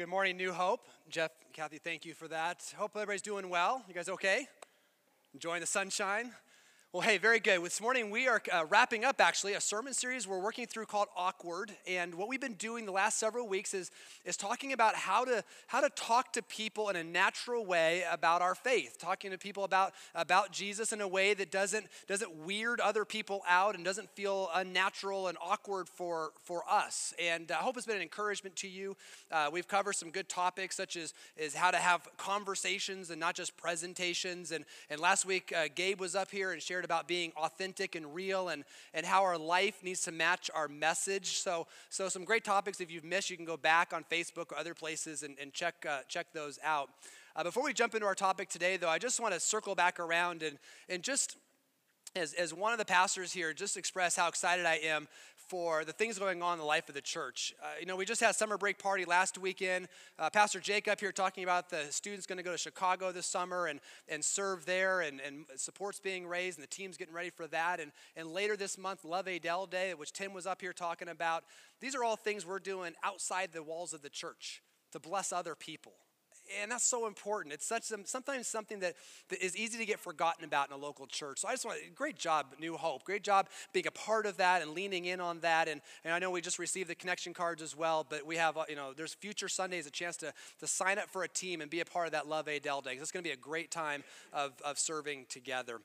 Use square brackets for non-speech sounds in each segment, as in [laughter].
good morning, New Hope. Jeff, Kathy, thank you for that. Hope everybody's doing well. You guys okay? Enjoying the sunshine? Well, hey, very good. This morning we are uh, wrapping up actually a sermon series we're working through called Awkward. And what we've been doing the last several weeks is, is talking about how to, how to talk to people in a natural way about our faith, talking to people about, about Jesus in a way that doesn't, doesn't weird other people out and doesn't feel unnatural and awkward for, for us. And I hope it's been an encouragement to you. Uh, we've covered some good topics such as, as how to have conversations and not just presentations. And, and last week, uh, Gabe was up here and shared shared about being authentic and real and, and how our life needs to match our message. So, so some great topics. If you've missed, you can go back on Facebook or other places and, and check, uh, check those out. Uh, before we jump into our topic today, though, I just want to circle back around and, and just as, as one of the pastors here, just express how excited I am for the things going on in the life of the church. Uh, you know, we just had summer break party last weekend. Uh, Pastor Jake up here talking about the students going to go to Chicago this summer and, and serve there, and, and support's being raised, and the team's getting ready for that. And, and later this month, Love Adel Day, which Tim was up here talking about. These are all things we're doing outside the walls of the church to bless other people and that's so important. It's such sometimes something that, that is easy to get forgotten about in a local church. So I just want great job, New Hope. Great job being a part of that and leaning in on that. And, and I know we just received the connection cards as well, but we have, uh, you know, there's future Sundays a chance to, to sign up for a team and be a part of that Love Adel Day. It's going to be a great time of, of serving together.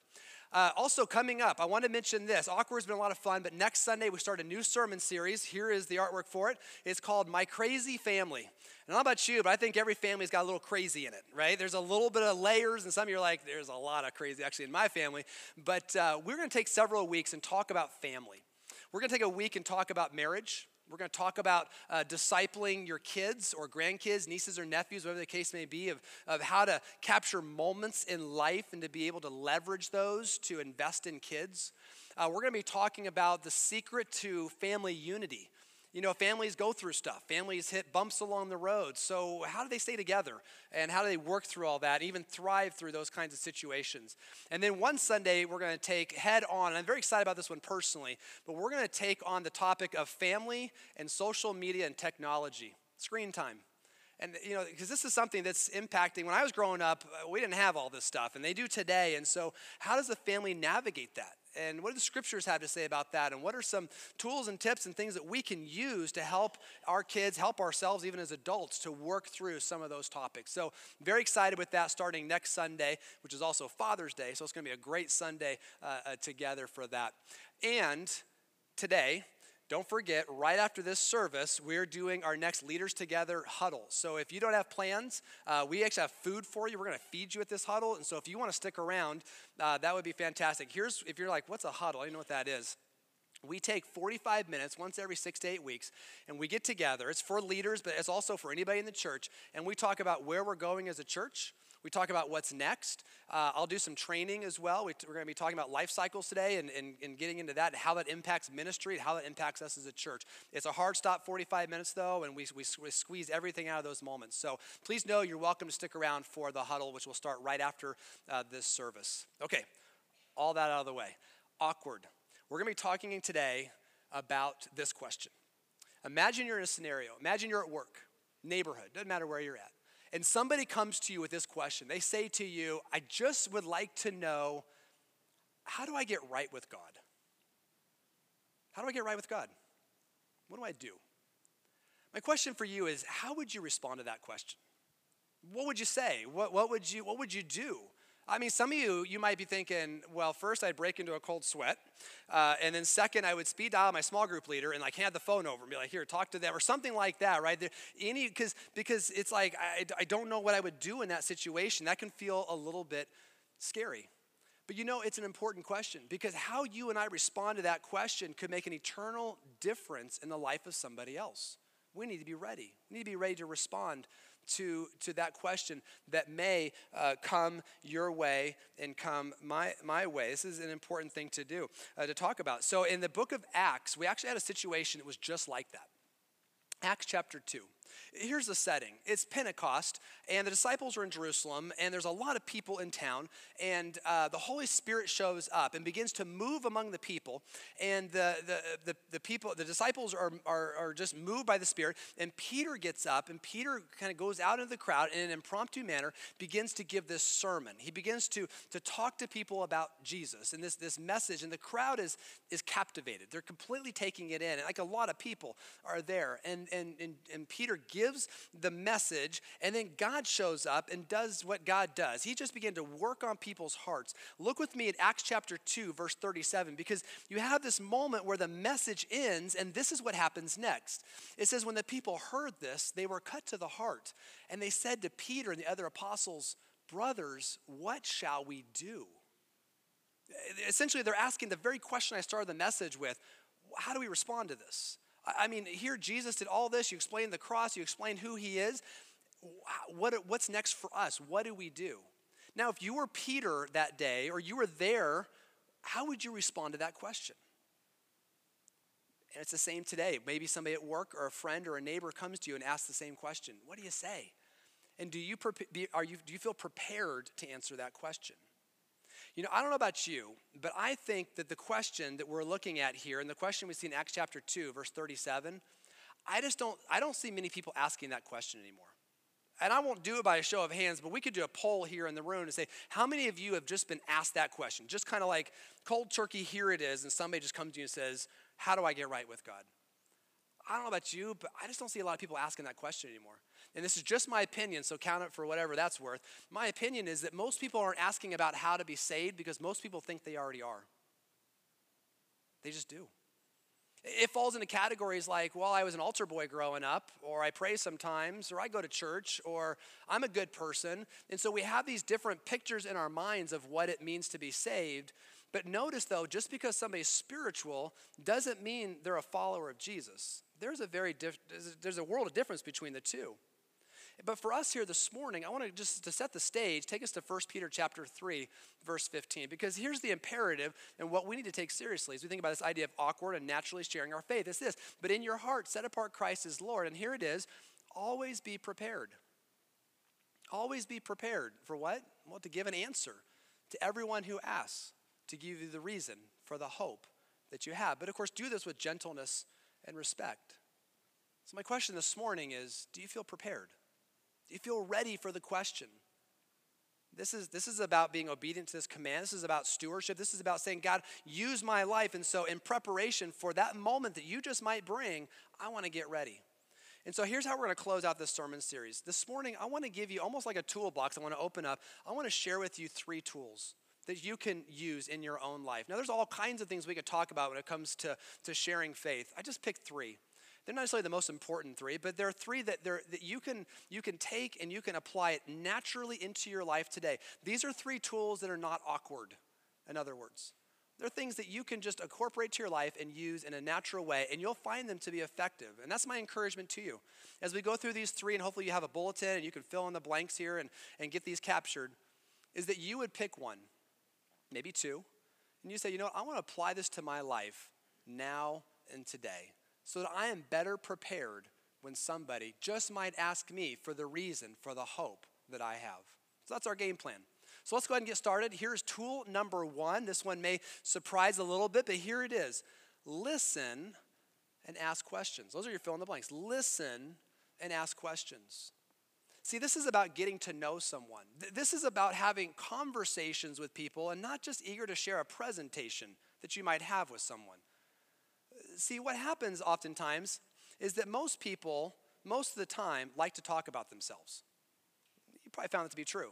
Uh, also, coming up, I want to mention this. Awkward's been a lot of fun, but next Sunday we start a new sermon series. Here is the artwork for it. It's called My Crazy Family. And know about you, but I think every family's got a little crazy in it, right? There's a little bit of layers, and some of you are like, there's a lot of crazy actually in my family. But uh, we're going to take several weeks and talk about family. We're going to take a week and talk about marriage. We're going to talk about uh, discipling your kids or grandkids, nieces or nephews, whatever the case may be, of, of how to capture moments in life and to be able to leverage those to invest in kids. Uh, we're going to be talking about the secret to family unity. You know, families go through stuff. Families hit bumps along the road. So, how do they stay together? And how do they work through all that, even thrive through those kinds of situations? And then one Sunday, we're going to take head on, I'm very excited about this one personally, but we're going to take on the topic of family and social media and technology, screen time. And, you know, because this is something that's impacting. When I was growing up, we didn't have all this stuff, and they do today. And so, how does the family navigate that? And what do the scriptures have to say about that? And what are some tools and tips and things that we can use to help our kids, help ourselves, even as adults, to work through some of those topics? So, very excited with that starting next Sunday, which is also Father's Day. So, it's going to be a great Sunday uh, uh, together for that. And today, don't forget, right after this service, we're doing our next Leaders Together huddle. So if you don't have plans, uh, we actually have food for you. We're going to feed you at this huddle. And so if you want to stick around, uh, that would be fantastic. Here's, if you're like, what's a huddle? I don't know what that is. We take 45 minutes once every six to eight weeks, and we get together. It's for leaders, but it's also for anybody in the church. And we talk about where we're going as a church we talk about what's next. Uh, I'll do some training as well. We are going to be talking about life cycles today and, and, and getting into that, and how that impacts ministry, and how that impacts us as a church. It's a hard stop, 45 minutes though, and we, we, we squeeze everything out of those moments. So please know you're welcome to stick around for the huddle, which will start right after uh, this service. Okay, all that out of the way. Awkward. We're going to be talking today about this question. Imagine you're in a scenario. Imagine you're at work, neighborhood, doesn't matter where you're at and somebody comes to you with this question. They say to you, I just would like to know how do I get right with God? How do I get right with God? What do I do? My question for you is how would you respond to that question? What would you say? What, what, would, you, what would you do? I mean, some of you, you might be thinking, well, first I'd break into a cold sweat. Uh, and then second, I would speed dial my small group leader and like hand the phone over and be like, here, talk to them or something like that, right? There, any, cause, because it's like, I, I don't know what I would do in that situation. That can feel a little bit scary. But you know, it's an important question because how you and I respond to that question could make an eternal difference in the life of somebody else. We need to be ready. We need to be ready to respond to, to that question that may uh, come your way and come my, my way. This is an important thing to do, uh, to talk about. So, in the book of Acts, we actually had a situation that was just like that. Acts chapter 2. Here's the setting it's Pentecost, and the disciples are in Jerusalem, and there's a lot of people in town, and uh, the Holy Spirit shows up and begins to move among the people. And the, the, the, the people, the disciples are, are, are just moved by the Spirit, and Peter gets up, and Peter kind of goes out into the crowd in an impromptu manner, begins to give this sermon. He begins to, to talk to people about Jesus and this, this message, and the crowd is, is captivated. They're completely taking it in, and like a lot of people are there. And, and, and, and Peter gives the message, and then God shows up and does what God does. He just began to work on people's hearts. Look with me at Acts chapter 2, verse 37, because you have this moment where the message ends, and this is what happens next. It says, When the people heard this, they were cut to the heart, and they said to Peter and the other apostles, Brothers, what shall we do? Essentially, they're asking the very question I started the message with how do we respond to this? I mean, here Jesus did all this. You explained the cross, you explained who he is. What, what's next for us? What do we do? Now, if you were Peter that day or you were there, how would you respond to that question? And it's the same today. Maybe somebody at work or a friend or a neighbor comes to you and asks the same question. What do you say? And do you, are you, do you feel prepared to answer that question? You know, I don't know about you, but I think that the question that we're looking at here, and the question we see in Acts chapter 2, verse 37, I just don't, I don't see many people asking that question anymore. And I won't do it by a show of hands, but we could do a poll here in the room and say, how many of you have just been asked that question? Just kind of like cold turkey, here it is, and somebody just comes to you and says, How do I get right with God? I don't know about you, but I just don't see a lot of people asking that question anymore and this is just my opinion, so count it for whatever that's worth. My opinion is that most people aren't asking about how to be saved because most people think they already are. They just do. It falls into categories like, well, I was an altar boy growing up, or I pray sometimes, or I go to church, or I'm a good person. And so we have these different pictures in our minds of what it means to be saved. But notice though, just because somebody's spiritual doesn't mean they're a follower of Jesus. There's a very diff- there's a world of difference between the two. But for us here this morning, I want to just to set the stage, take us to 1 Peter chapter 3, verse 15, because here's the imperative and what we need to take seriously as we think about this idea of awkward and naturally sharing our faith. It's this, but in your heart, set apart Christ as Lord. And here it is, always be prepared. Always be prepared for what? Well, to give an answer to everyone who asks, to give you the reason for the hope that you have. But of course, do this with gentleness and respect. So, my question this morning is do you feel prepared? Do you feel ready for the question? This is, this is about being obedient to this command. This is about stewardship. This is about saying, God, use my life. And so, in preparation for that moment that you just might bring, I want to get ready. And so, here's how we're going to close out this sermon series. This morning, I want to give you almost like a toolbox. I want to open up. I want to share with you three tools that you can use in your own life. Now, there's all kinds of things we could talk about when it comes to, to sharing faith. I just picked three. They're not necessarily the most important three, but there are three that, that you, can, you can take and you can apply it naturally into your life today. These are three tools that are not awkward, in other words. They're things that you can just incorporate to your life and use in a natural way, and you'll find them to be effective. And that's my encouragement to you. As we go through these three, and hopefully you have a bulletin and you can fill in the blanks here and, and get these captured, is that you would pick one, maybe two, and you say, you know what, I want to apply this to my life now and today so that I am better prepared when somebody just might ask me for the reason for the hope that I have. So that's our game plan. So let's go ahead and get started. Here's tool number one. This one may surprise a little bit, but here it is listen and ask questions. Those are your fill in the blanks. Listen and ask questions. See, this is about getting to know someone. This is about having conversations with people and not just eager to share a presentation that you might have with someone see, what happens oftentimes is that most people, most of the time, like to talk about themselves. You probably found that to be true.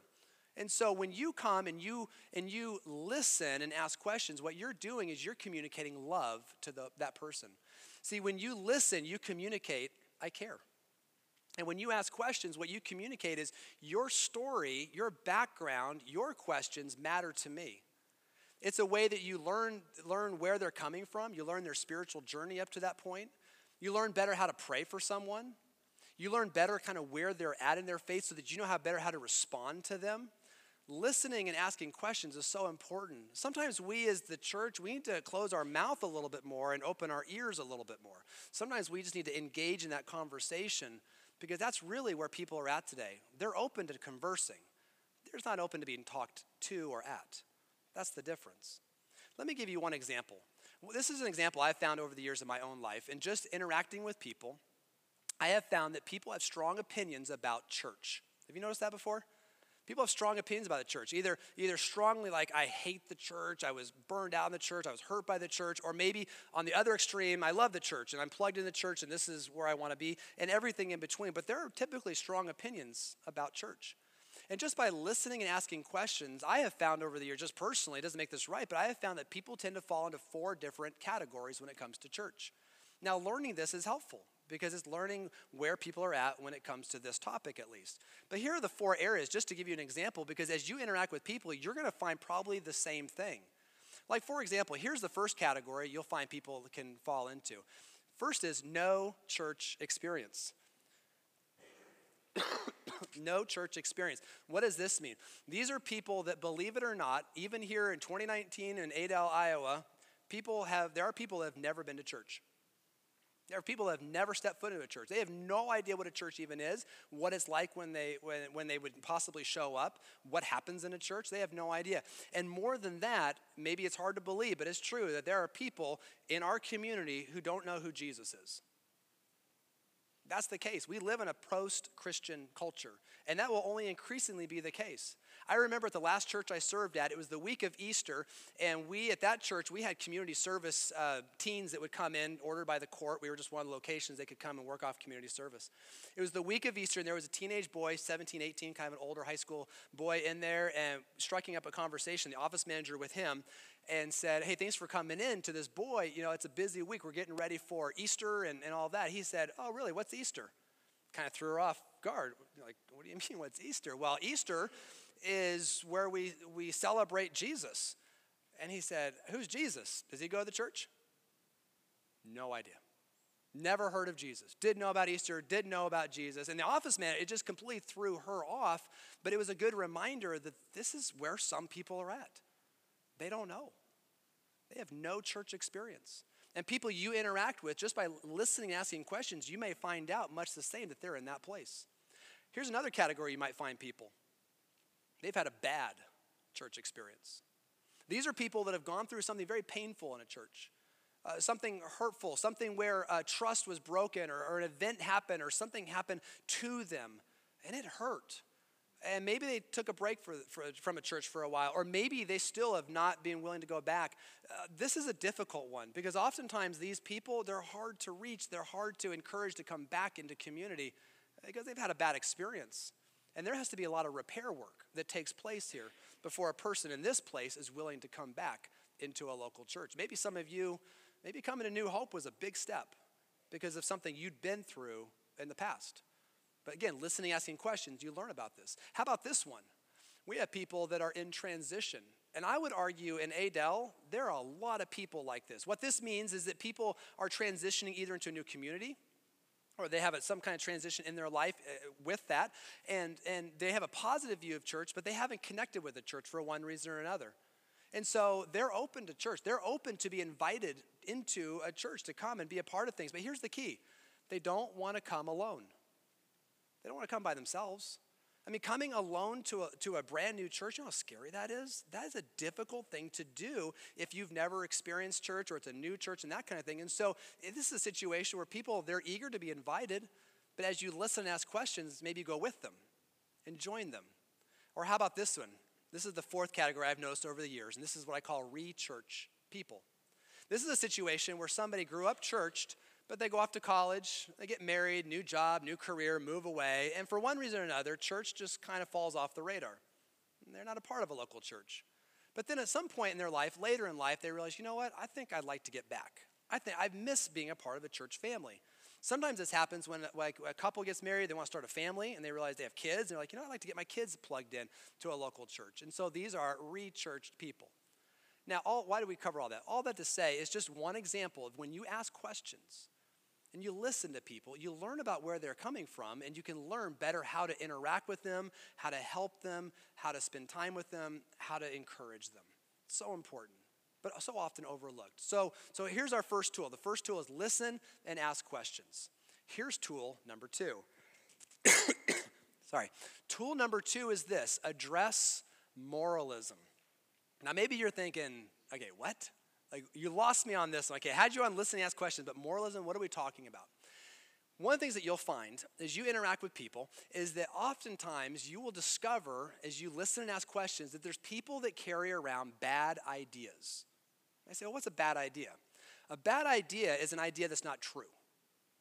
And so when you come and you and you listen and ask questions, what you're doing is you're communicating love to the, that person. See, when you listen, you communicate, I care. And when you ask questions, what you communicate is your story, your background, your questions matter to me. It's a way that you learn, learn where they're coming from. You learn their spiritual journey up to that point. You learn better how to pray for someone. You learn better kind of where they're at in their faith so that you know how better how to respond to them. Listening and asking questions is so important. Sometimes we as the church, we need to close our mouth a little bit more and open our ears a little bit more. Sometimes we just need to engage in that conversation because that's really where people are at today. They're open to conversing, they're not open to being talked to or at. That's the difference. Let me give you one example. This is an example I've found over the years of my own life. In just interacting with people, I have found that people have strong opinions about church. Have you noticed that before? People have strong opinions about the church. Either, either strongly like, I hate the church, I was burned out in the church, I was hurt by the church, or maybe on the other extreme, I love the church and I'm plugged in the church and this is where I want to be, and everything in between. But there are typically strong opinions about church. And just by listening and asking questions, I have found over the years, just personally, it doesn't make this right, but I have found that people tend to fall into four different categories when it comes to church. Now, learning this is helpful because it's learning where people are at when it comes to this topic, at least. But here are the four areas, just to give you an example, because as you interact with people, you're going to find probably the same thing. Like, for example, here's the first category you'll find people can fall into. First is no church experience. No church experience. What does this mean? These are people that, believe it or not, even here in 2019 in Adel, Iowa, people have, there are people that have never been to church. There are people that have never stepped foot into a church. They have no idea what a church even is, what it's like when they, when, when they would possibly show up, what happens in a church. They have no idea. And more than that, maybe it's hard to believe, but it's true that there are people in our community who don't know who Jesus is. That's the case. We live in a post Christian culture, and that will only increasingly be the case. I remember at the last church I served at, it was the week of Easter, and we at that church, we had community service uh, teens that would come in, ordered by the court. We were just one of the locations they could come and work off community service. It was the week of Easter, and there was a teenage boy, 17, 18, kind of an older high school boy in there, and striking up a conversation, the office manager with him, and said, Hey, thanks for coming in to this boy. You know, it's a busy week. We're getting ready for Easter and, and all that. He said, Oh, really? What's Easter? Kind of threw her off guard. Like, what do you mean, what's Easter? Well, Easter is where we, we celebrate Jesus. And he said, Who's Jesus? Does he go to the church? No idea. Never heard of Jesus. Didn't know about Easter, didn't know about Jesus. And the office man, it just completely threw her off, but it was a good reminder that this is where some people are at. They don't know, they have no church experience. And people you interact with, just by listening and asking questions, you may find out much the same that they're in that place. Here's another category you might find people they've had a bad church experience. These are people that have gone through something very painful in a church. Uh, something hurtful, something where uh, trust was broken, or, or an event happened, or something happened to them, and it hurt. And maybe they took a break for, for, from a church for a while, or maybe they still have not been willing to go back. Uh, this is a difficult one because oftentimes these people, they're hard to reach, they're hard to encourage to come back into community because they've had a bad experience. And there has to be a lot of repair work that takes place here before a person in this place is willing to come back into a local church. Maybe some of you, maybe coming to New Hope was a big step because of something you'd been through in the past. But again, listening, asking questions, you learn about this. How about this one? We have people that are in transition. And I would argue in Adel, there are a lot of people like this. What this means is that people are transitioning either into a new community, or they have some kind of transition in their life uh, with that, and, and they have a positive view of church, but they haven't connected with the church for one reason or another. And so they're open to church. They're open to be invited into a church to come and be a part of things. But here's the key they don't want to come alone, they don't want to come by themselves. I mean, coming alone to a, to a brand new church, you know how scary that is? That is a difficult thing to do if you've never experienced church or it's a new church and that kind of thing. And so eh, this is a situation where people, they're eager to be invited, but as you listen and ask questions, maybe go with them and join them. Or how about this one? This is the fourth category I've noticed over the years, and this is what I call re church people. This is a situation where somebody grew up churched, but they go off to college, they get married, new job, new career, move away, and for one reason or another, church just kind of falls off the radar. They're not a part of a local church. But then at some point in their life, later in life, they realize, you know what, I think I'd like to get back. I think I've missed being a part of a church family. Sometimes this happens when like a couple gets married, they want to start a family, and they realize they have kids, and they're like, you know, I'd like to get my kids plugged in to a local church. And so these are re-churched people. Now, all, why do we cover all that? All that to say is just one example of when you ask questions and you listen to people, you learn about where they're coming from, and you can learn better how to interact with them, how to help them, how to spend time with them, how to encourage them. So important, but so often overlooked. So, so here's our first tool. The first tool is listen and ask questions. Here's tool number two [coughs] Sorry. Tool number two is this address moralism. Now, maybe you're thinking, okay, what? Like, you lost me on this. Okay, had you on listening, ask questions, but moralism, what are we talking about? One of the things that you'll find as you interact with people is that oftentimes you will discover as you listen and ask questions that there's people that carry around bad ideas. I say, well, what's a bad idea? A bad idea is an idea that's not true.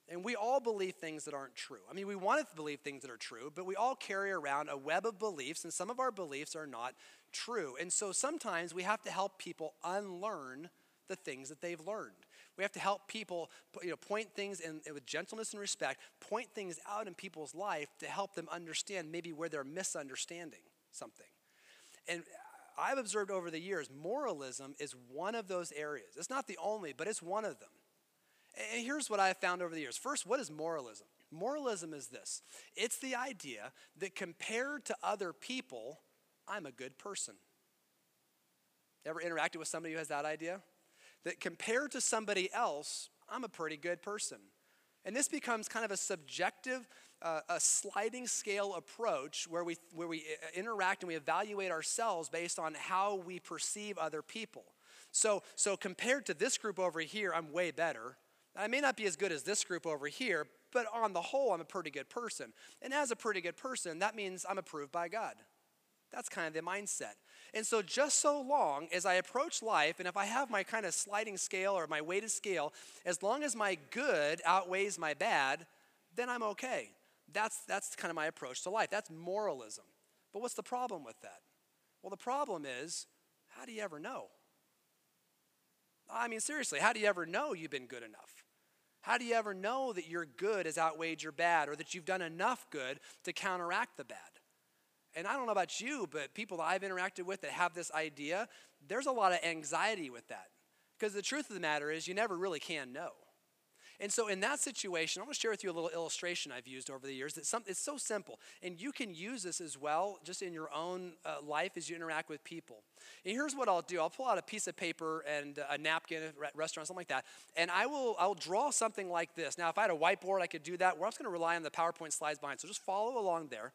And we all believe things that aren't true. I mean, we want to believe things that are true, but we all carry around a web of beliefs, and some of our beliefs are not true. And so sometimes we have to help people unlearn the things that they've learned. We have to help people you know, point things in, with gentleness and respect, point things out in people's life to help them understand maybe where they're misunderstanding something. And I've observed over the years, moralism is one of those areas. It's not the only, but it's one of them. And here's what I've found over the years. First, what is moralism? Moralism is this it's the idea that compared to other people, I'm a good person. Ever interacted with somebody who has that idea? That compared to somebody else, I'm a pretty good person. And this becomes kind of a subjective, uh, a sliding scale approach where we, where we uh, interact and we evaluate ourselves based on how we perceive other people. So, so compared to this group over here, I'm way better. I may not be as good as this group over here, but on the whole, I'm a pretty good person. And as a pretty good person, that means I'm approved by God. That's kind of the mindset. And so, just so long as I approach life, and if I have my kind of sliding scale or my weighted scale, as long as my good outweighs my bad, then I'm okay. That's, that's kind of my approach to life. That's moralism. But what's the problem with that? Well, the problem is how do you ever know? I mean, seriously, how do you ever know you've been good enough? How do you ever know that your good has outweighed your bad or that you've done enough good to counteract the bad? And I don't know about you, but people that I've interacted with that have this idea, there's a lot of anxiety with that. Because the truth of the matter is, you never really can know. And so, in that situation, I want to share with you a little illustration I've used over the years. That some, it's so simple, and you can use this as well, just in your own uh, life as you interact with people. And here's what I'll do: I'll pull out a piece of paper and a napkin, a restaurant, something like that, and I will I'll draw something like this. Now, if I had a whiteboard, I could do that. We're just going to rely on the PowerPoint slides behind. So just follow along there.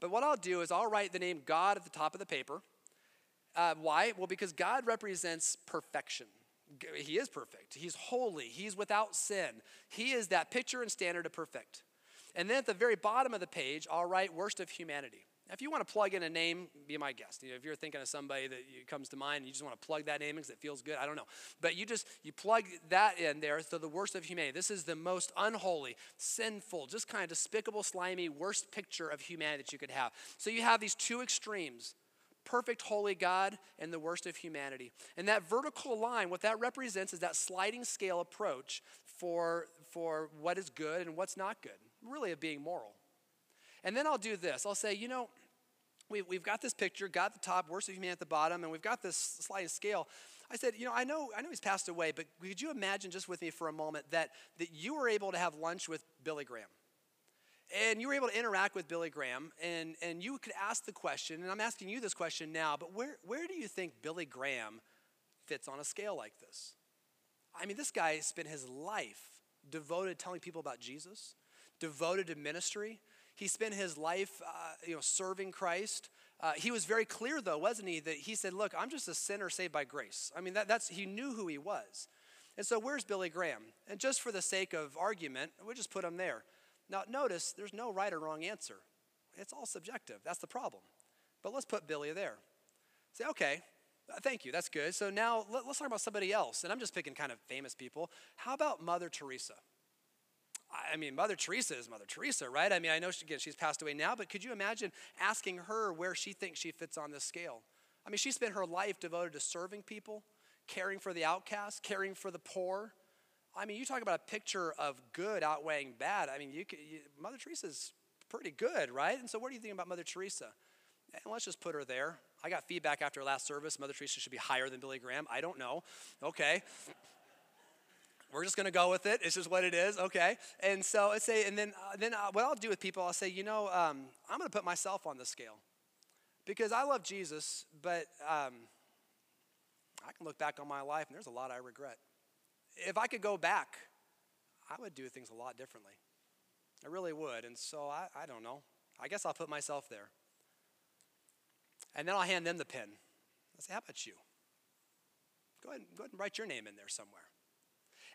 But what I'll do is I'll write the name God at the top of the paper. Uh, why? Well, because God represents perfection. He is perfect. He's holy. He's without sin. He is that picture and standard of perfect. And then at the very bottom of the page, I'll write worst of humanity. Now, if you want to plug in a name, be my guest. You know, if you're thinking of somebody that comes to mind, and you just want to plug that name because it feels good. I don't know, but you just you plug that in there. So the worst of humanity. This is the most unholy, sinful, just kind of despicable, slimy, worst picture of humanity that you could have. So you have these two extremes perfect holy God and the worst of humanity. And that vertical line, what that represents is that sliding scale approach for, for what is good and what's not good, really of being moral. And then I'll do this. I'll say, you know, we've, we've got this picture, got the top, worst of humanity at the bottom, and we've got this sliding scale. I said, you know, I know, I know he's passed away, but could you imagine just with me for a moment that, that you were able to have lunch with Billy Graham? And you were able to interact with Billy Graham, and, and you could ask the question, and I'm asking you this question now, but where, where do you think Billy Graham fits on a scale like this? I mean, this guy spent his life devoted to telling people about Jesus, devoted to ministry, he spent his life, uh, you know, serving Christ. Uh, he was very clear, though, wasn't he? That he said, "Look, I'm just a sinner saved by grace." I mean, that, that's he knew who he was. And so, where's Billy Graham? And just for the sake of argument, we'll just put him there. Now, notice there's no right or wrong answer. It's all subjective. That's the problem. But let's put Billy there. Say, okay, uh, thank you. That's good. So now let, us talk about somebody else. And I'm just picking kind of famous people. How about Mother Teresa? I mean, Mother Teresa is Mother Teresa, right? I mean, I know she, again, she's passed away now, but could you imagine asking her where she thinks she fits on this scale? I mean, she spent her life devoted to serving people, caring for the outcast, caring for the poor. I mean, you talk about a picture of good outweighing bad. I mean, you, could, you Mother Teresa's pretty good, right? And so, what do you think about Mother Teresa? And let's just put her there. I got feedback after last service. Mother Teresa should be higher than Billy Graham. I don't know. Okay. We're just going to go with it. It's just what it is, okay? And so I say, and then, uh, then uh, what I'll do with people, I'll say, you know, um, I'm going to put myself on the scale because I love Jesus, but um, I can look back on my life and there's a lot I regret. If I could go back, I would do things a lot differently. I really would. And so I, I don't know. I guess I'll put myself there. And then I'll hand them the pen. I'll say, How about you? Go ahead, go ahead and write your name in there somewhere.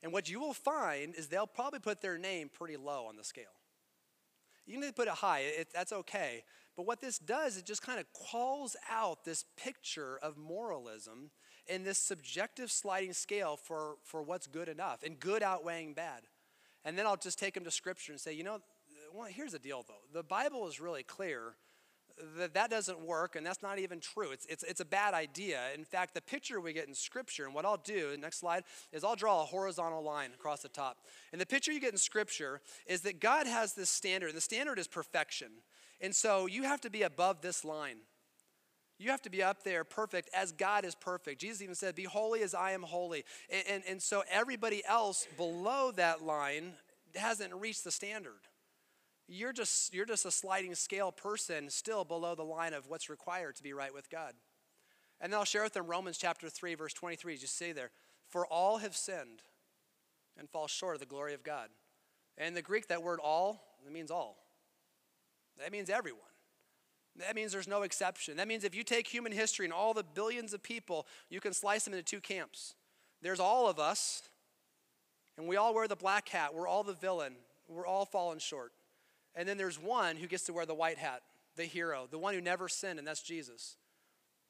And what you will find is they'll probably put their name pretty low on the scale. You need to put it high, it, that's okay. But what this does, it just kind of calls out this picture of moralism and this subjective sliding scale for, for what's good enough and good outweighing bad. And then I'll just take them to scripture and say, you know, well, here's the deal though. The Bible is really clear that that doesn't work and that's not even true. It's, it's, it's a bad idea. In fact, the picture we get in Scripture, and what I'll do, next slide, is I'll draw a horizontal line across the top. And the picture you get in Scripture is that God has this standard, and the standard is perfection. And so you have to be above this line. You have to be up there perfect as God is perfect. Jesus even said, Be holy as I am holy. And, and, and so everybody else below that line hasn't reached the standard you're just, you're just a sliding scale person still below the line of what's required to be right with God. And then I'll share with them Romans chapter 3, verse 23. Just say there, for all have sinned and fall short of the glory of God. And in the Greek, that word all, that means all. That means everyone. That means there's no exception. That means if you take human history and all the billions of people, you can slice them into two camps. There's all of us, and we all wear the black hat. We're all the villain. We're all fallen short. And then there's one who gets to wear the white hat, the hero, the one who never sinned, and that's Jesus.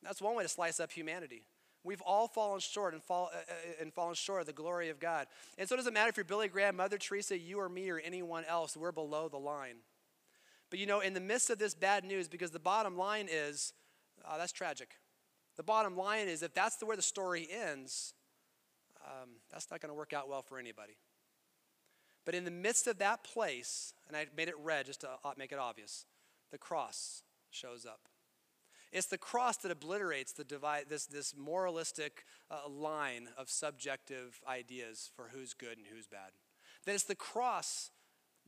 That's one way to slice up humanity. We've all fallen short and, fall, uh, uh, and fallen short of the glory of God. And so it doesn't matter if you're Billy Graham, Mother Teresa, you or me or anyone else, we're below the line. But you know, in the midst of this bad news, because the bottom line is, uh, that's tragic. The bottom line is, if that's the where the story ends, um, that's not going to work out well for anybody. But in the midst of that place, and I made it red just to uh, make it obvious, the cross shows up. It's the cross that obliterates the divide, this, this moralistic uh, line of subjective ideas for who's good and who's bad. That it's the cross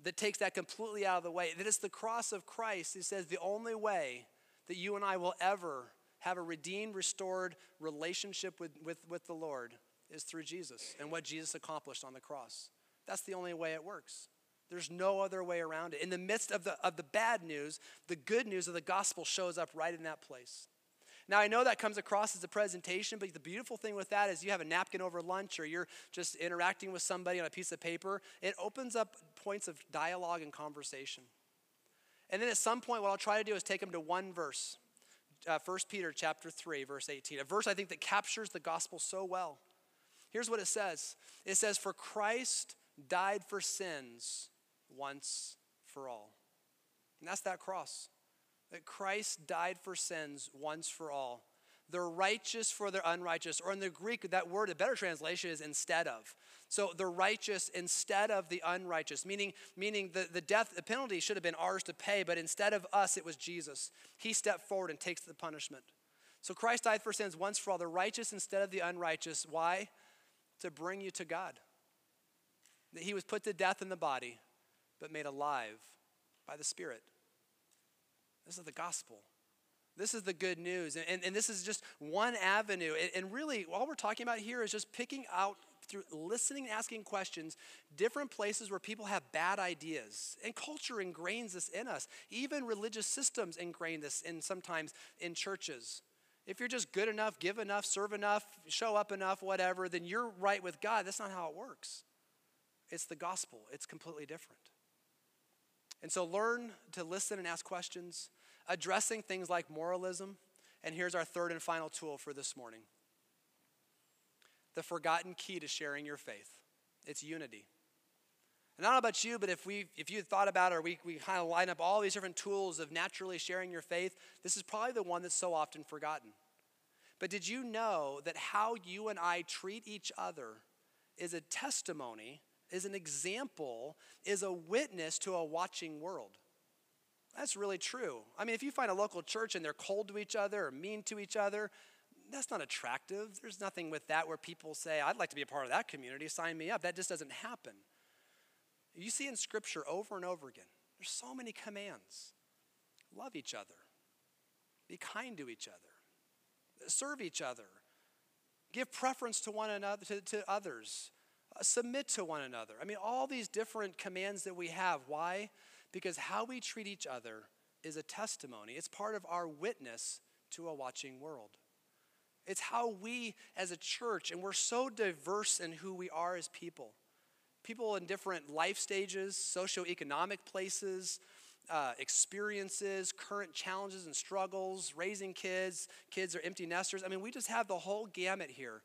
that takes that completely out of the way. That it's the cross of Christ that says the only way that you and I will ever have a redeemed, restored relationship with, with, with the Lord is through Jesus and what Jesus accomplished on the cross. That's the only way it works. There's no other way around it. In the midst of the, of the bad news, the good news of the gospel shows up right in that place. Now, I know that comes across as a presentation, but the beautiful thing with that is you have a napkin over lunch or you're just interacting with somebody on a piece of paper. It opens up points of dialogue and conversation. And then at some point, what I'll try to do is take them to one verse. Uh, 1 Peter chapter 3, verse 18. A verse I think that captures the gospel so well. Here's what it says. It says, For Christ died for sins once for all. And that's that cross. That Christ died for sins once for all. The righteous for the unrighteous. Or in the Greek, that word, a better translation is instead of. So the righteous instead of the unrighteous, meaning, meaning the, the death, the penalty should have been ours to pay, but instead of us, it was Jesus. He stepped forward and takes the punishment. So Christ died for sins once for all, the righteous instead of the unrighteous. Why? To bring you to God that he was put to death in the body, but made alive by the Spirit. This is the gospel. This is the good news. And, and, and this is just one avenue. And, and really, all we're talking about here is just picking out through listening and asking questions, different places where people have bad ideas. And culture ingrains this in us. Even religious systems ingrain this in sometimes in churches. If you're just good enough, give enough, serve enough, show up enough, whatever, then you're right with God. That's not how it works. It's the gospel, it's completely different. And so learn to listen and ask questions, addressing things like moralism. And here's our third and final tool for this morning the forgotten key to sharing your faith it's unity. And I don't know about you, but if we if you thought about it or we, we kind of line up all these different tools of naturally sharing your faith, this is probably the one that's so often forgotten. But did you know that how you and I treat each other is a testimony is an example, is a witness to a watching world. That's really true. I mean, if you find a local church and they're cold to each other or mean to each other, that's not attractive. There's nothing with that where people say, I'd like to be a part of that community, sign me up. That just doesn't happen. You see in Scripture over and over again, there's so many commands. Love each other, be kind to each other, serve each other, give preference to one another, to, to others, submit to one another. I mean, all these different commands that we have. Why? Because how we treat each other is a testimony, it's part of our witness to a watching world. It's how we as a church, and we're so diverse in who we are as people. People in different life stages, socioeconomic places, uh, experiences, current challenges and struggles, raising kids, kids are empty nesters. I mean, we just have the whole gamut here.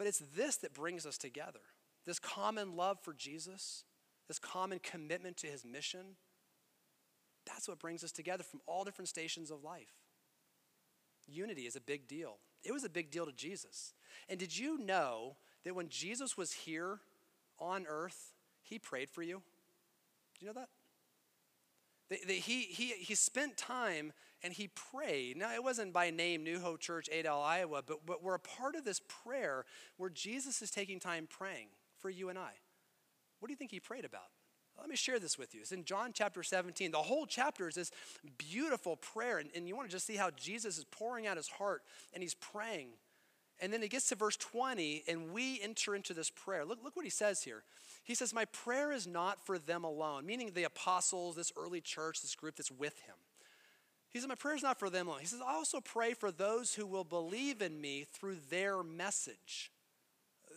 But it's this that brings us together this common love for Jesus, this common commitment to his mission. That's what brings us together from all different stations of life. Unity is a big deal. It was a big deal to Jesus. And did you know that when Jesus was here on earth, he prayed for you? Do you know that? That, he, he, he spent time and he prayed. Now, it wasn't by name New Hope Church, Adel, Iowa, but, but we're a part of this prayer where Jesus is taking time praying for you and I. What do you think he prayed about? Let me share this with you. It's in John chapter 17. The whole chapter is this beautiful prayer, and, and you want to just see how Jesus is pouring out his heart and he's praying. And then it gets to verse 20, and we enter into this prayer. Look, look what he says here. He says, My prayer is not for them alone, meaning the apostles, this early church, this group that's with him. He says, My prayer is not for them alone. He says, I also pray for those who will believe in me through their message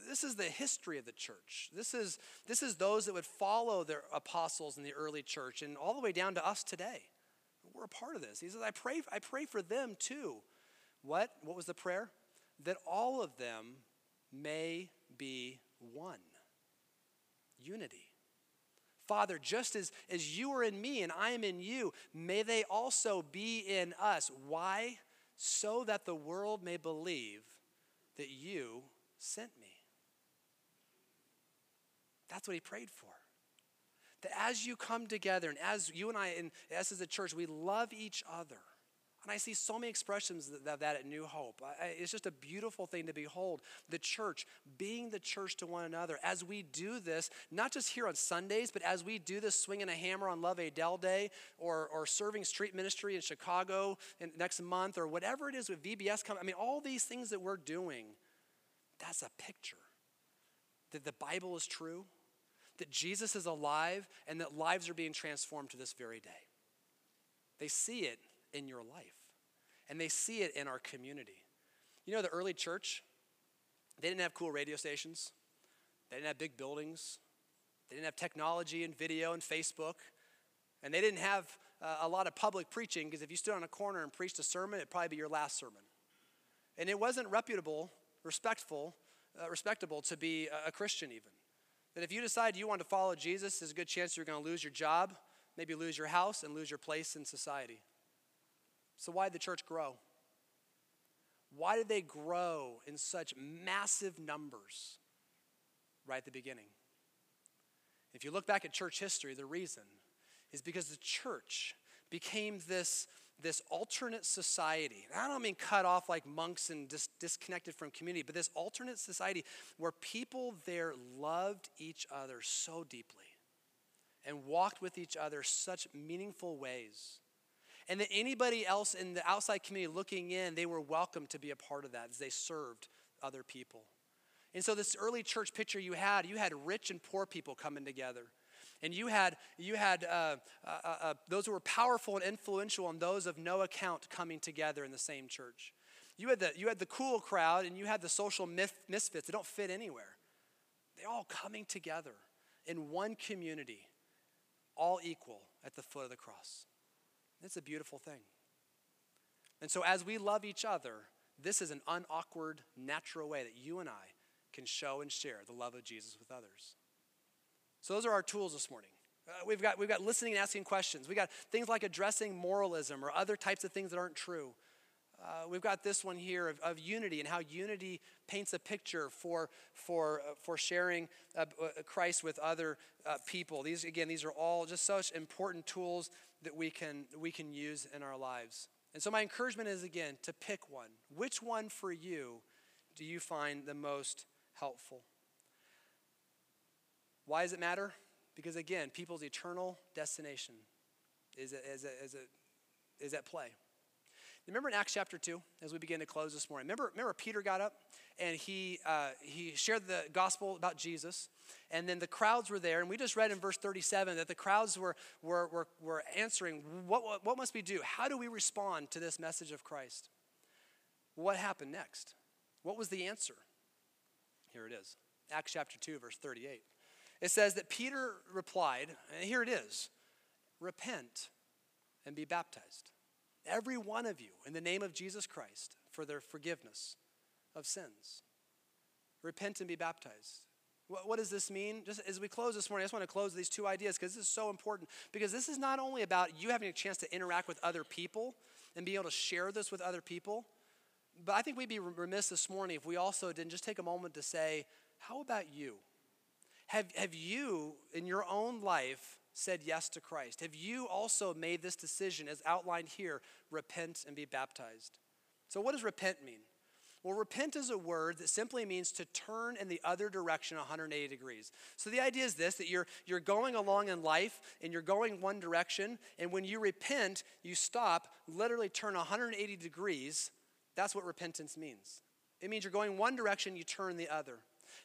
this is the history of the church. This is, this is those that would follow their apostles in the early church and all the way down to us today. We're a part of this. He says, I pray, I pray for them too. What? What was the prayer? That all of them may be one. Unity. Father, just as, as you are in me and I am in you, may they also be in us. Why? So that the world may believe that you sent me. That's what he prayed for. That as you come together and as you and I, and us as a church, we love each other. And I see so many expressions of that at New Hope. It's just a beautiful thing to behold. The church being the church to one another. As we do this, not just here on Sundays, but as we do this swinging a hammer on Love Adel Day or, or serving street ministry in Chicago in, next month or whatever it is with VBS coming. I mean, all these things that we're doing, that's a picture that the Bible is true, that Jesus is alive and that lives are being transformed to this very day. They see it in your life and they see it in our community. You know, the early church, they didn't have cool radio stations, they didn't have big buildings, they didn't have technology and video and Facebook, and they didn't have uh, a lot of public preaching because if you stood on a corner and preached a sermon, it'd probably be your last sermon. And it wasn't reputable, respectful, uh, respectable to be a, a Christian, even. That if you decide you want to follow Jesus, there's a good chance you're going to lose your job, maybe lose your house, and lose your place in society. So, why did the church grow? Why did they grow in such massive numbers right at the beginning? If you look back at church history, the reason is because the church became this this alternate society. I don't mean cut off like monks and dis- disconnected from community, but this alternate society where people there loved each other so deeply and walked with each other such meaningful ways. And that anybody else in the outside community looking in, they were welcome to be a part of that as they served other people. And so, this early church picture you had, you had rich and poor people coming together. And you had, you had uh, uh, uh, uh, those who were powerful and influential and those of no account coming together in the same church. You had the, you had the cool crowd and you had the social myth, misfits. They don't fit anywhere. They're all coming together in one community, all equal at the foot of the cross. It's a beautiful thing. And so, as we love each other, this is an unawkward, natural way that you and I can show and share the love of Jesus with others. So those are our tools this morning. Uh, we've, got, we've got listening and asking questions. We've got things like addressing moralism or other types of things that aren't true. Uh, we've got this one here of, of, unity and how unity paints a picture for, for, uh, for sharing uh, uh Christ with other uh, people. These, again, these are all just such important tools that we can, we can use in our lives. And so, my encouragement is again to pick one. Which one for you do you find the most helpful? Why does it matter? Because again, people's eternal destination is, is, is, is at play. Remember in Acts chapter 2, as we begin to close this morning, remember, remember Peter got up and he, uh, he shared the gospel about Jesus, and then the crowds were there, and we just read in verse 37 that the crowds were, were, were, were answering, what, what, what must we do? How do we respond to this message of Christ? What happened next? What was the answer? Here it is Acts chapter 2, verse 38. It says that Peter replied, and here it is repent and be baptized every one of you, in the name of Jesus Christ, for their forgiveness of sins. Repent and be baptized. What, does this mean? Just as we close this morning, I just want to close these two ideas because this is so important. Because this is not only about you having a chance to interact with other people and being able to share this with other people, but I think we'd be remiss this morning if we also didn't just take a moment to say, How about you? Have, have you, in your own life, said yes to Christ? Have you also made this decision, as outlined here, repent and be baptized? So, what does repent mean? Well, repent is a word that simply means to turn in the other direction 180 degrees. So the idea is this that you're, you're going along in life and you're going one direction, and when you repent, you stop, literally turn 180 degrees. That's what repentance means. It means you're going one direction, you turn the other.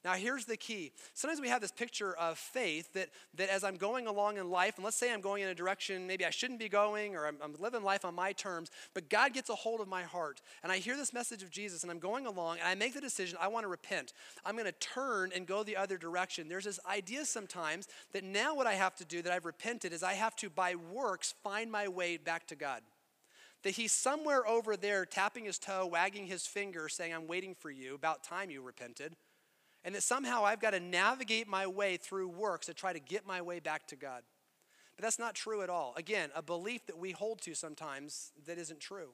Now, here's the key. Sometimes we have this picture of faith that, that as I'm going along in life, and let's say I'm going in a direction maybe I shouldn't be going, or I'm, I'm living life on my terms, but God gets a hold of my heart, and I hear this message of Jesus, and I'm going along, and I make the decision I want to repent. I'm going to turn and go the other direction. There's this idea sometimes that now what I have to do that I've repented is I have to, by works, find my way back to God that he's somewhere over there tapping his toe, wagging his finger, saying, I'm waiting for you. About time you repented and that somehow I've got to navigate my way through works to try to get my way back to God. But that's not true at all. Again, a belief that we hold to sometimes that isn't true.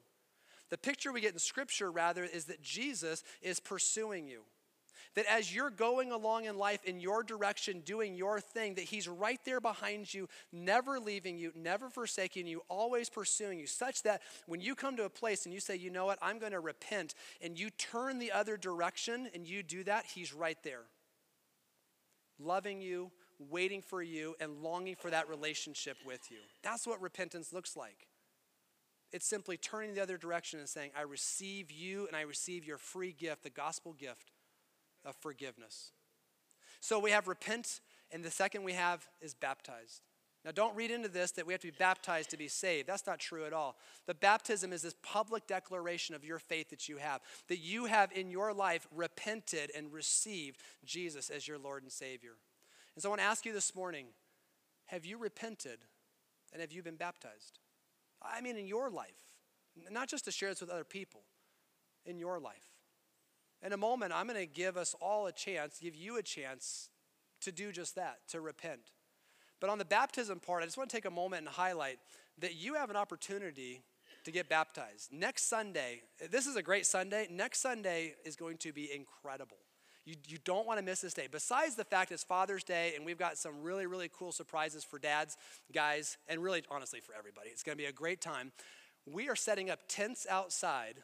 The picture we get in Scripture, rather, is that Jesus is pursuing you. That as you're going along in life in your direction, doing your thing, that He's right there behind you, never leaving you, never forsaking you, always pursuing you, such that when you come to a place and you say, you know what, I'm going to repent, and you turn the other direction and you do that, He's right there. Loving you, waiting for you, and longing for that relationship with you. That's what repentance looks like. It's simply turning the other direction and saying, I receive you and I receive your free gift, the gospel gift of forgiveness. So we have repent, and the second we have is baptized. Now, don't read into this that we have to be baptized to be saved. That's not true at all. The baptism is this public declaration of your faith that you have, that you have in your life repented and received Jesus as your Lord and Savior. And so I want to ask you this morning have you repented and have you been baptized? I mean, in your life, not just to share this with other people, in your life. In a moment, I'm going to give us all a chance, give you a chance to do just that, to repent. But on the baptism part, I just want to take a moment and highlight that you have an opportunity to get baptized. Next Sunday, this is a great Sunday. Next Sunday is going to be incredible. You, you don't want to miss this day. Besides the fact it's Father's Day, and we've got some really, really cool surprises for dads, guys, and really, honestly, for everybody. It's going to be a great time. We are setting up tents outside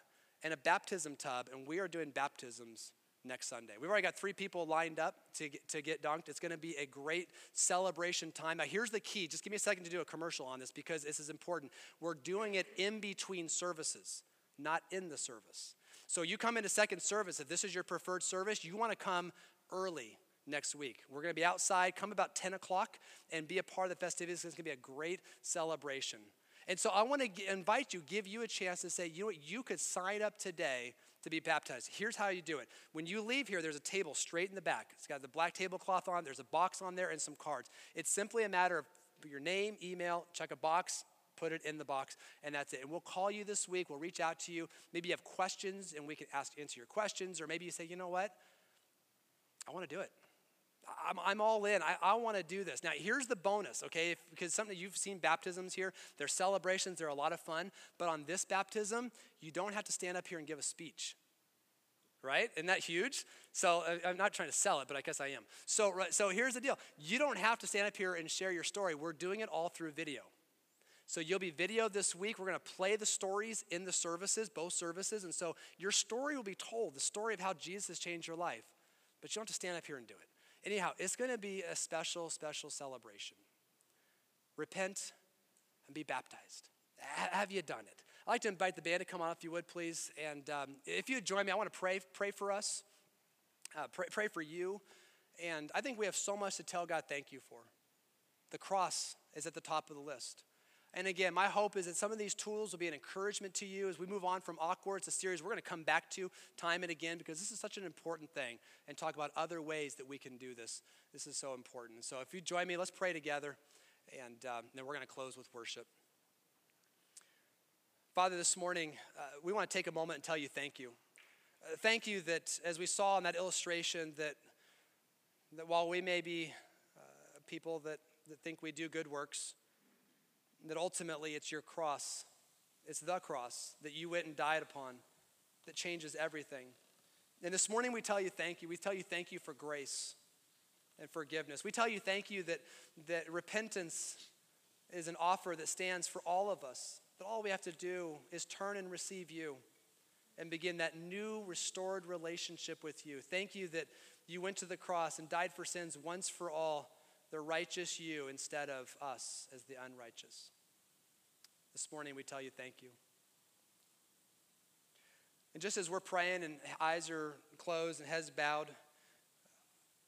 and a baptism tub, and we are doing baptisms next Sunday. We've already got three people lined up to get, to get dunked. It's going to be a great celebration time. Now, here's the key. Just give me a second to do a commercial on this because this is important. We're doing it in between services, not in the service. So you come into second service. If this is your preferred service, you want to come early next week. We're going to be outside. Come about 10 o'clock and be a part of the festivities. It's going to be a great celebration. And so I want to invite you, give you a chance to say, you know what, you could sign up today to be baptized. Here's how you do it. When you leave here, there's a table straight in the back. It's got the black tablecloth on, there's a box on there, and some cards. It's simply a matter of your name, email, check a box, put it in the box, and that's it. And we'll call you this week. We'll reach out to you. Maybe you have questions, and we can ask answer your questions, or maybe you say, you know what, I want to do it. I'm, I'm all in. I, I want to do this. Now, here's the bonus, okay? If, because something you've seen baptisms here, they're celebrations, they're a lot of fun. But on this baptism, you don't have to stand up here and give a speech, right? Isn't that huge? So uh, I'm not trying to sell it, but I guess I am. So, right, so here's the deal you don't have to stand up here and share your story. We're doing it all through video. So you'll be videoed this week. We're going to play the stories in the services, both services. And so your story will be told, the story of how Jesus has changed your life. But you don't have to stand up here and do it. Anyhow, it's going to be a special, special celebration. Repent and be baptized. Have you done it? I'd like to invite the band to come on, if you would, please. And um, if you'd join me, I want to pray, pray for us, uh, pray, pray for you. And I think we have so much to tell God thank you for. The cross is at the top of the list. And again, my hope is that some of these tools will be an encouragement to you as we move on from awkward. It's a series we're going to come back to time and again because this is such an important thing and talk about other ways that we can do this. This is so important. So if you join me, let's pray together, and um, then we're going to close with worship. Father, this morning, uh, we want to take a moment and tell you thank you. Uh, thank you that, as we saw in that illustration, that, that while we may be uh, people that, that think we do good works, that ultimately it's your cross, it's the cross that you went and died upon that changes everything. And this morning we tell you thank you. We tell you thank you for grace and forgiveness. We tell you thank you that, that repentance is an offer that stands for all of us that all we have to do is turn and receive you and begin that new restored relationship with you. Thank you that you went to the cross and died for sins once for all, the righteous you instead of us as the unrighteous. This morning we tell you thank you. And just as we're praying and eyes are closed and heads bowed,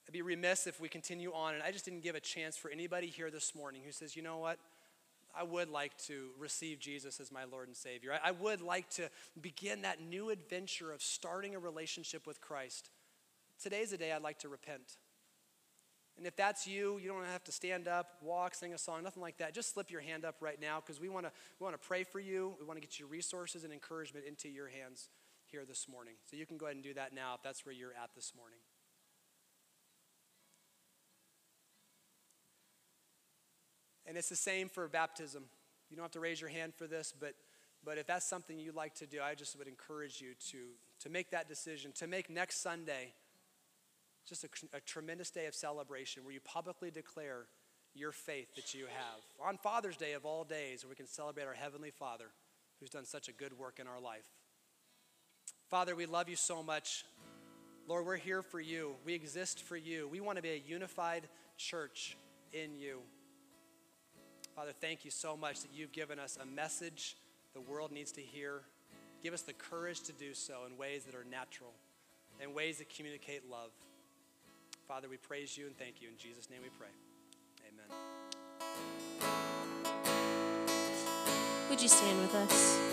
I'd be remiss if we continue on. And I just didn't give a chance for anybody here this morning who says, you know what? I would like to receive Jesus as my Lord and Savior. I, would like to begin that new adventure of starting a relationship with Christ. Today's a day I'd like to repent. And if that's you, you don't have to stand up, walk, sing a song, nothing like that. Just slip your hand up right now because we want to we want to pray for you. We want to get your resources and encouragement into your hands here this morning. So you can go ahead and do that now if that's where you're at this morning. And it's the same for baptism. You don't have to raise your hand for this, but, but if that's something you'd like to do, I just would encourage you to, to make that decision, to make next Sunday just a, a tremendous day of celebration where you publicly declare your faith that you have. On Father's Day of all days, where we can celebrate our Heavenly Father who's done such a good work in our life. Father, we love you so much. Lord, we're here for you. We exist for you. We want to be a unified church in you. Father, thank you so much that you've given us a message the world needs to hear. Give us the courage to do so in ways that are natural, in ways that communicate love. Father, we praise you and thank you. In Jesus' name we pray. Amen. Would you stand with us?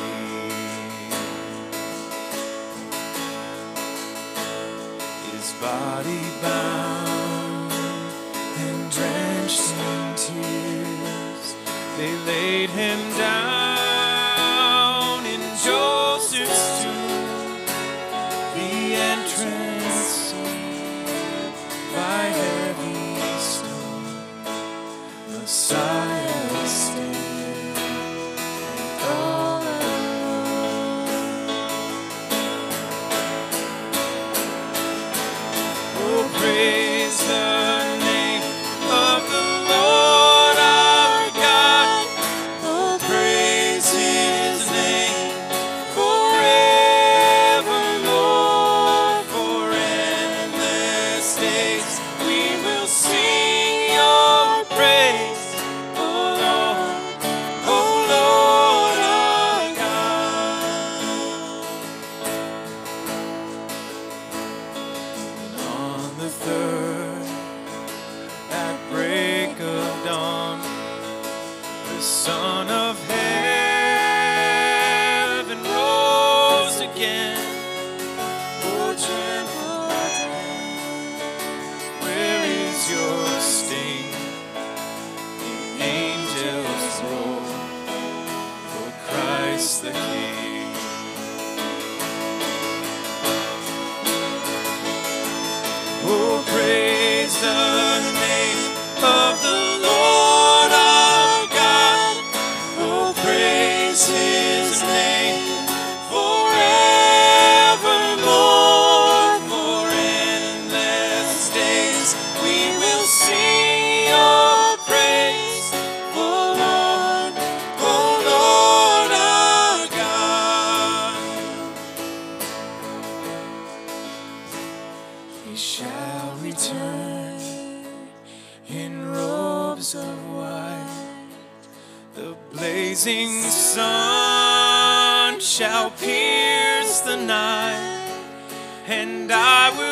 Body bound and drenched in tears, they laid him down He shall return in robes of white. The blazing sun shall pierce the night, and I will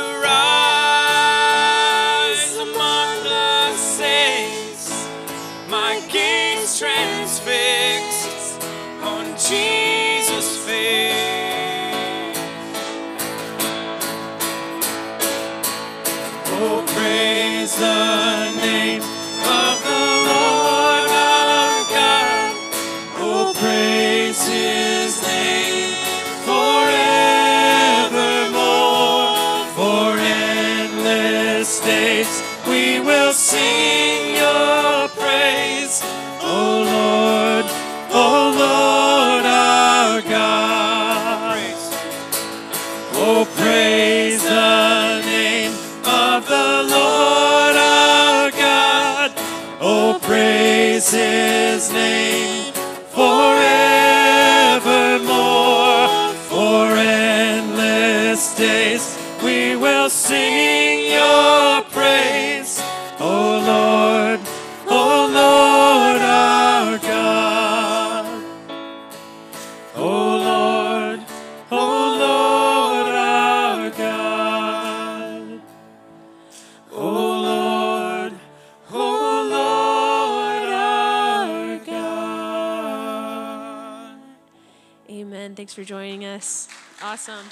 Thanks for joining us. Awesome.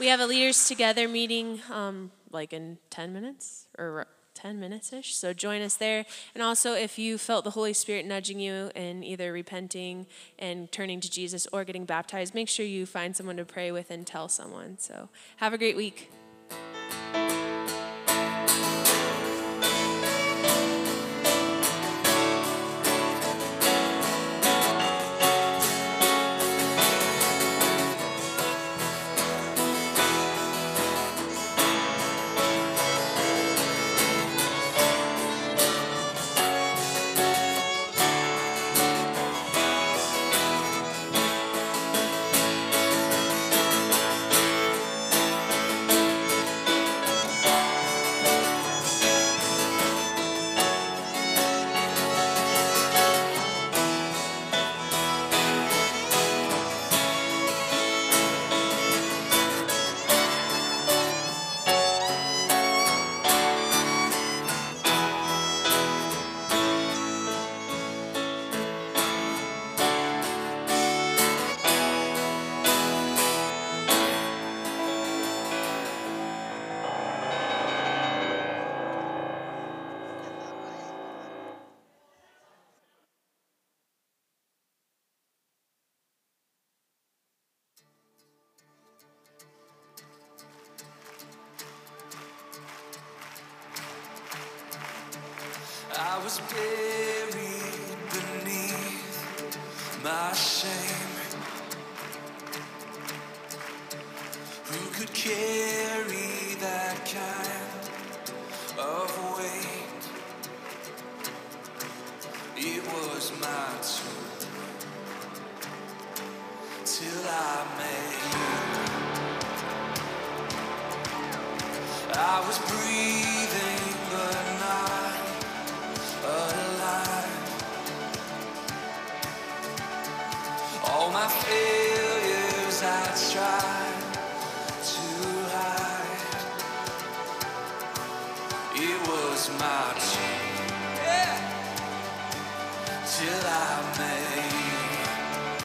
We have a leaders together meeting um, like in 10 minutes or 10 minutes ish. So join us there. And also, if you felt the Holy Spirit nudging you in either repenting and turning to Jesus or getting baptized, make sure you find someone to pray with and tell someone. So have a great week.